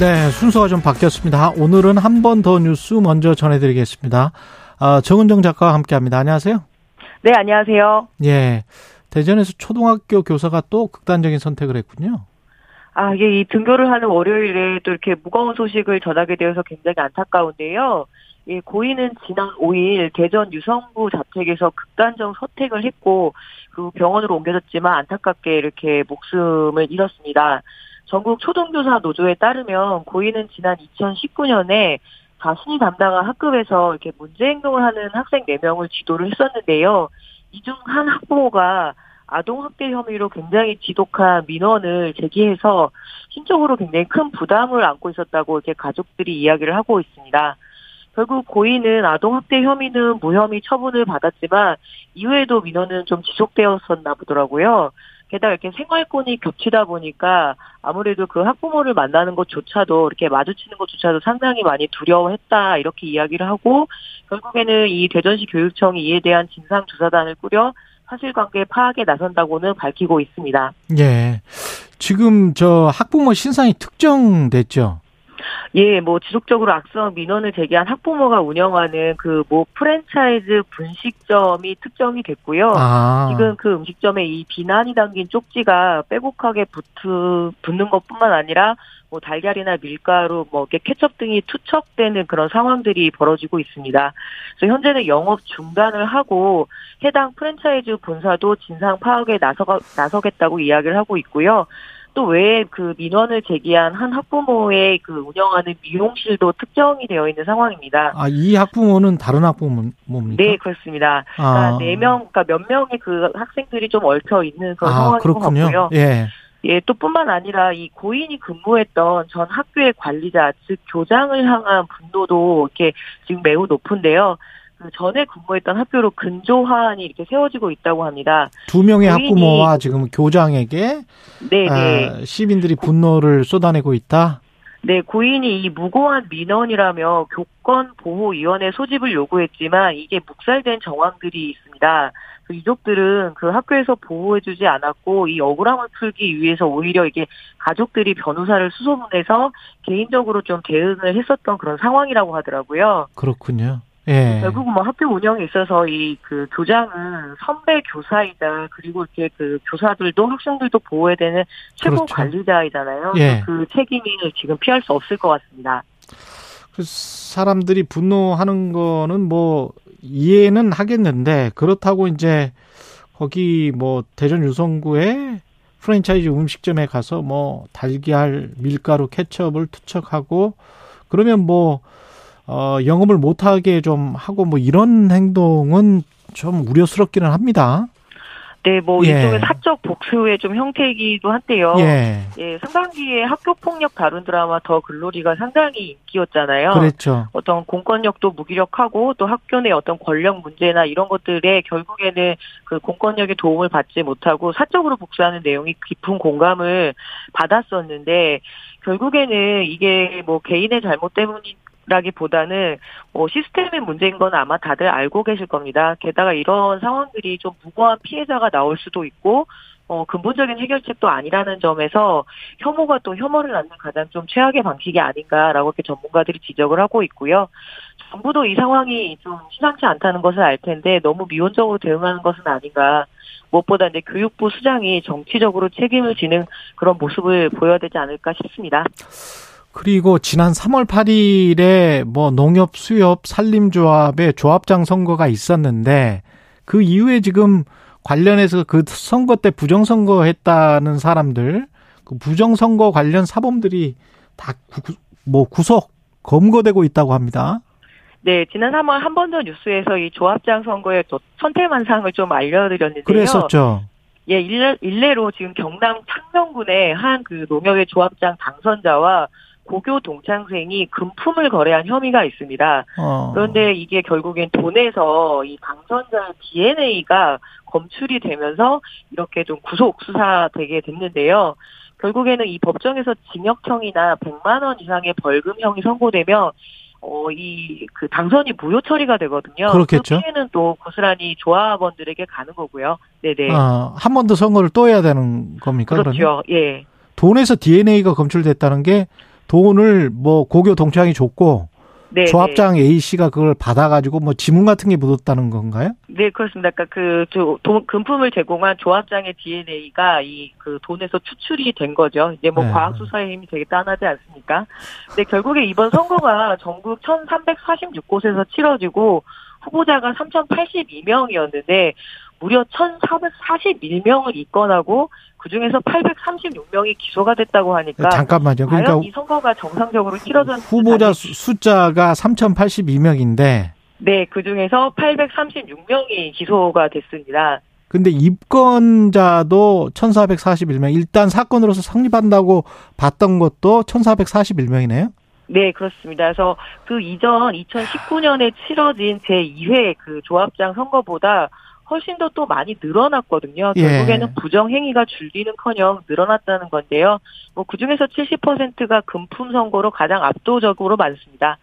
네, 순서가 좀 바뀌었습니다. 오늘은 한 번 더 뉴스 먼저 전해드리겠습니다. 아, 정은정 작가와 함께합니다. 안녕하세요. 네, 안녕하세요. 예, 대전에서 초등학교 교사가 또 극단적인 선택을 했군요. 아, 이게 이 등교를 하는 월요일에 또 이렇게 무거운 소식을 전하게 되어서 굉장히 안타까운데요. 예, 고인은 지난 5일 대전 유성구 자택에서 극단적 선택을 했고, 그 병원으로 옮겨졌지만 안타깝게 이렇게 목숨을 잃었습니다. 전국 초등교사 노조에 따르면 고인은 지난 2019년에 자신이 담당한 학급에서 이렇게 문제 행동을 하는 학생 4명을 지도를 했었는데요. 이 중 한 학부모가 아동학대 혐의로 굉장히 지독한 민원을 제기해서 심적으로 굉장히 큰 부담을 안고 있었다고 이렇게 가족들이 이야기를 하고 있습니다. 결국 고인은 아동학대 혐의는 무혐의 처분을 받았지만 이후에도 민원은 좀 지속되었었나 보더라고요. 게다가 이렇게 생활권이 겹치다 보니까 아무래도 그 학부모를 만나는 것조차도 이렇게 마주치는 것조차도 상당히 많이 두려워했다 이렇게 이야기를 하고 결국에는 이 대전시 교육청이 이에 대한 진상 조사단을 꾸려 사실관계 파악에 나선다고는 밝히고 있습니다. 예. 지금 저 학부모 신상이 특정됐죠? 예, 뭐 지속적으로 악성 민원을 제기한 학부모가 운영하는 그 뭐 프랜차이즈 분식점이 특정이 됐고요. 아. 지금 그 음식점에 이 비난이 담긴 쪽지가 빼곡하게 붙으, 붙는 것뿐만 아니라 뭐 달걀이나 밀가루, 뭐 케첩 등이 투척되는 그런 상황들이 벌어지고 있습니다. 그래서 현재는 영업 중단을 하고 해당 프랜차이즈 본사도 진상 파악에 나서 나서겠다고 이야기를 하고 있고요. 또외그 민원을 제기한 한 학부모의 그 운영하는 미용실도 특정이 되어 있는 상황입니다. 아, 이 학부모는 다른 학부모입니까? 네, 그렇습니다. 그러니까 아. 4명, 그러니까 몇 명의 그 학생들이 좀 얽혀 있는 그런 아, 상황인 그렇군요. 것 같고요. 예. 예, 또 뿐만 아니라 이 고인이 근무했던 전 학교의 관리자, 즉 교장을 향한 분노도 이렇게 지금 매우 높은데요. 그 전에 근무했던 학교로 근조화안이 이렇게 세워지고 있다고 합니다. 두 명의 학부모와 지금 교장에게 네네. 아, 시민들이 분노를 쏟아내고 있다. 네, 고인이 이 무고한 민원이라며 교권 보호 위원회 소집을 요구했지만 이게 묵살된 정황들이 있습니다. 그 유족들은 그 학교에서 보호해주지 않았고 이 억울함을 풀기 위해서 오히려 이게 가족들이 변호사를 수소문해서 개인적으로 좀 대응을 했었던 그런 상황이라고 하더라고요. 그렇군요. 예. 결국은 뭐 학교 운영에 있어서 이 그 교장은 선배 교사이자 그리고 이렇게 그 교사들도 학생들도 보호해야 되는 최고 그렇죠. 관리자이잖아요. 예. 그 책임을 지금 피할 수 없을 것 같습니다. 그 사람들이 분노하는 거는 뭐 이해는 하겠는데 그렇다고 이제 거기 뭐 대전 유성구에 프랜차이즈 음식점에 가서 뭐 달걀, 밀가루, 케첩을 투척하고 그러면 뭐 어, 영업을 못하게 좀 하고 뭐 이런 행동은 좀 우려스럽기는 합니다. 네, 뭐 예. 일종의 사적 복수의 좀 형태이기도 한데요. 예. 예, 상반기에 학교 폭력 다룬 드라마 더 글로리가 상당히 인기였잖아요. 그렇죠. 어떤 공권력도 무기력하고 또 학교 내 어떤 권력 문제나 이런 것들에 결국에는 그 공권력의 도움을 받지 못하고 사적으로 복수하는 내용이 깊은 공감을 받았었는데 결국에는 이게 뭐 개인의 잘못 때문인 라기보다는 뭐 시스템의 문제인 건 아마 다들 알고 계실 겁니다. 게다가 이런 상황들이 좀 무고한 피해자가 나올 수도 있고 어, 근본적인 해결책도 아니라는 점에서 혐오가 또 혐오를 낳는 가장 좀 최악의 방식이 아닌가라고 이렇게 전문가들이 지적을 하고 있고요. 정부도 이 상황이 좀 심상치 않다는 것을 알 텐데 너무 미온적으로 대응하는 것은 아닌가. 무엇보다 이제 교육부 수장이 정치적으로 책임을 지는 그런 모습을 보여야 되지 않을까 싶습니다. 그리고 지난 3월 8일에 뭐 농협, 수협, 산림조합의 조합장 선거가 있었는데 그 이후에 지금 관련해서 그 선거 때 부정선거 했다는 사람들, 그 부정선거 관련 사범들이 다뭐 구속, 검거되고 있다고 합니다. 네, 지난 3월 한 번 더 뉴스에서 이 조합장 선거의 선택만상을 좀 알려드렸는데요. 그랬었죠. 예, 일례, 일례로 지금 경남 창녕군의 한 그 농협의 조합장 당선자와 고교 동창생이 금품을 거래한 혐의가 있습니다. 어. 그런데 이게 결국엔 돈에서 이 당선자 DNA가 검출이 되면서 이렇게 좀 구속 수사되게 됐는데요. 결국에는 이 법정에서 징역형이나 100만 원 이상의 벌금형이 선고되면 어, 이, 그, 당선이 무효 처리가 되거든요. 그렇겠죠. 그 피해는 또 고스란히 조합원들에게 가는 거고요. 네네. 어, 한번 더 선거를 또 해야 되는 겁니까? 그렇죠. 그러면? 예. 돈에서 DNA가 검출됐다는 게 돈을 뭐 고교 동창이 줬고 네, 조합장 A 씨가 그걸 받아가지고 뭐 지문 같은 게 묻었다는 건가요? 네 그렇습니다. 그러니까 그 돈, 금품을 제공한 조합장의 DNA가 이 그 돈에서 추출이 된 거죠. 이제 뭐 네. 과학 수사의 힘이 되게 따하지 않습니까? 근데 결국에 이번 선거가 전국 1,346곳에서 치러지고 후보자가 3,082명이었는데 무려 1,441명을 입건하고 그중에서 836명이 기소가 됐다고 하니까 잠깐만요. 그러니까 이 선거가 정상적으로 치러졌 후보자 숫자가 3,082명인데 네, 그중에서 836명이 기소가 됐습니다. 근데 입건자도 1,441명. 일단 사건으로서 성립한다고 봤던 것도 1,441명이네요. 네, 그렇습니다. 그래서 그 이전 2019년에 치러진 제2회 그 조합장 선거보다 훨씬 더 또 많이 늘어났거든요. 예. 결국에는 부정 행위가 줄기는커녕 늘어났다는 건데요. 뭐 그중에서 70%가 금품 선거로 가장 압도적으로 많습니다.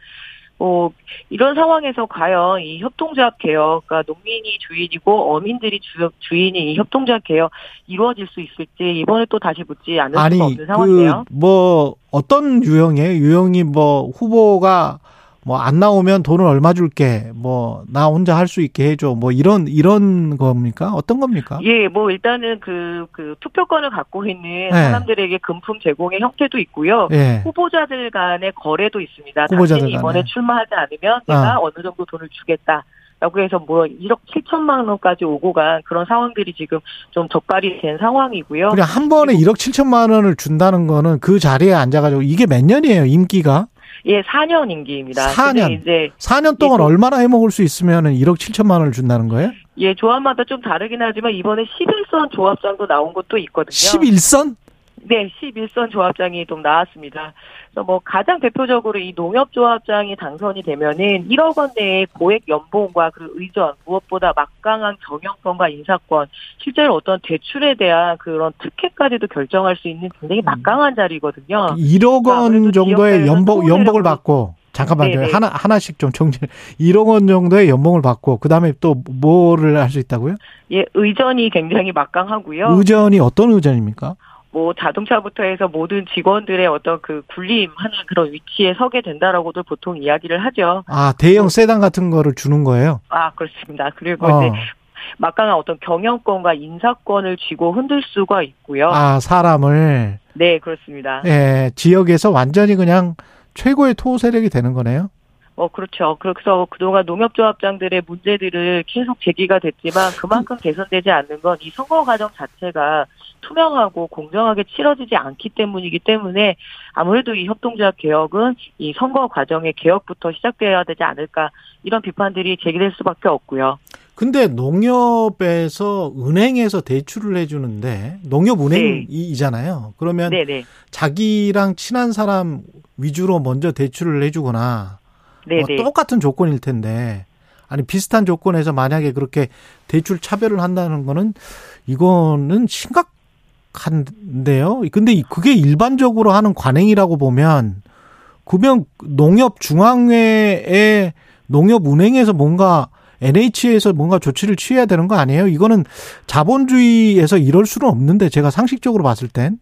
뭐 이런 상황에서 과연 이 협동조합 개혁, 그러니까 농민이 주인이고 어민들이 주, 주인인 이 협동조합 개혁 이루어질 수 있을지 이번에 또 다시 묻지 않을 아니, 수가 없는 상황인데요. 그 뭐 어떤 유형이에요? 유형이 뭐 후보가 뭐 안 나오면 돈을 얼마 줄게. 뭐 나 혼자 할 수 있게 해줘. 뭐 이런 이런 겁니까? 어떤 겁니까? 예, 뭐 일단은 그그 그 투표권을 갖고 있는 네. 사람들에게 금품 제공의 형태도 있고요. 네. 후보자들 간의 거래도 있습니다. 후보자들 당신이 이번에 출마하지 않으면 내가 어. 어느 정도 돈을 주겠다. 라고 해서 뭐 1억 7천만 원까지 오고 간 그런 상황들이 지금 좀 적발이 된 상황이고요. 그냥 한 번에 1억 7천만 원을 준다는 거는 그 자리에 앉아가지고 이게 몇 년이에요, 임기가? 예, 4년 임기입니다. 4년. 이제 4년 동안 얼마나 해먹을 수 있으면은 1억 7천만 원을 준다는 거예요? 예, 조합마다 좀 다르긴 하지만 이번에 11선 조합장도 나온 것도 있거든요. 11선? 네, 11선 조합장이 좀 나왔습니다. 그래서 뭐 가장 대표적으로 이 농협 조합장이 당선이 되면은 1억 원 내의 고액 연봉과 그 의전, 무엇보다 막강한 경영권과 인사권, 실제로 어떤 대출에 대한 그런 특혜까지도 결정할 수 있는 굉장히 막강한 자리거든요. 1억 원 그러니까 정도의 연봉 연봉을 받고 잠깐만요. 네네. 하나 하나씩 좀 정리. 1억 원 정도의 연봉을 받고 그다음에 또 뭐를 할 수 있다고요? 예, 의전이 굉장히 막강하고요. 의전이 어떤 의전입니까? 뭐 자동차부터 해서 모든 직원들의 어떤 그 군림하는 그런 위치에 서게 된다라고도 보통 이야기를 하죠. 아 대형 뭐 세단 같은 거를 주는 거예요? 아 그렇습니다. 그리고 어. 이제 막강한 어떤 경영권과 인사권을 쥐고 흔들 수가 있고요. 아 사람을 네 그렇습니다. 예 지역에서 완전히 그냥 최고의 토 세력이 되는 거네요. 어, 그렇죠. 그래서 그동안 농협조합장들의 문제들을 계속 제기가 됐지만 그만큼 개선되지 않는 건 이 선거 과정 자체가 투명하고 공정하게 치러지지 않기 때문이기 때문에 아무래도 이 협동조합 개혁은 이 선거 과정의 개혁부터 시작되어야 되지 않을까 이런 비판들이 제기될 수밖에 없고요. 근데 농협에서 은행에서 대출을 해주는데 농협은행이잖아요. 네. 그러면 네네. 자기랑 친한 사람 위주로 먼저 대출을 해주거나 뭐 똑같은 조건일 텐데 아니 비슷한 조건에서 만약에 그렇게 대출 차별을 한다는 거는 이거는 심각한데요. 근데 그게 일반적으로 하는 관행이라고 보면 그러면 농협 중앙회의 농협 은행에서 뭔가 NH에서 뭔가 조치를 취해야 되는 거 아니에요? 이거는 자본주의에서 이럴 수는 없는데 제가 상식적으로 봤을 땐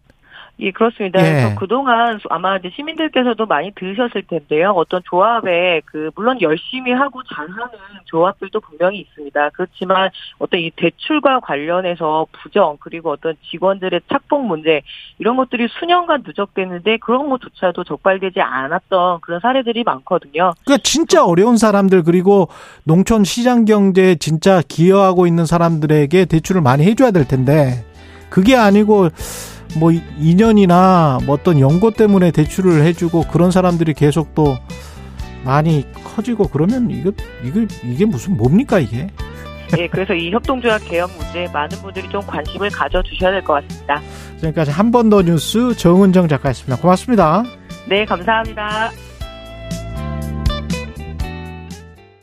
예, 그렇습니다. 예. 그래서 그동안 아마 이제 시민들께서도 많이 들으셨을 텐데요. 어떤 조합에 그 물론 열심히 하고 잘하는 조합들도 분명히 있습니다. 그렇지만 어떤 이 대출과 관련해서 부정 그리고 어떤 직원들의 착복 문제 이런 것들이 수년간 누적됐는데 그런 것조차도 적발되지 않았던 그런 사례들이 많거든요. 그러니까 진짜 어려운 사람들 그리고 농촌 시장 경제에 진짜 기여하고 있는 사람들에게 대출을 많이 해줘야 될 텐데 그게 아니고 뭐 2년이나 뭐 어떤 연고 때문에 대출을 해주고 그런 사람들이 계속 또 많이 커지고 그러면 이거 이거 이게 무슨 뭡니까 이게? 예, 그래서 이 협동조합 개혁 문제 많은 분들이 좀 관심을 가져주셔야 될 것 같습니다. 지금까지 한 번 더 뉴스 정은정 작가였습니다. 고맙습니다. 네, 감사합니다.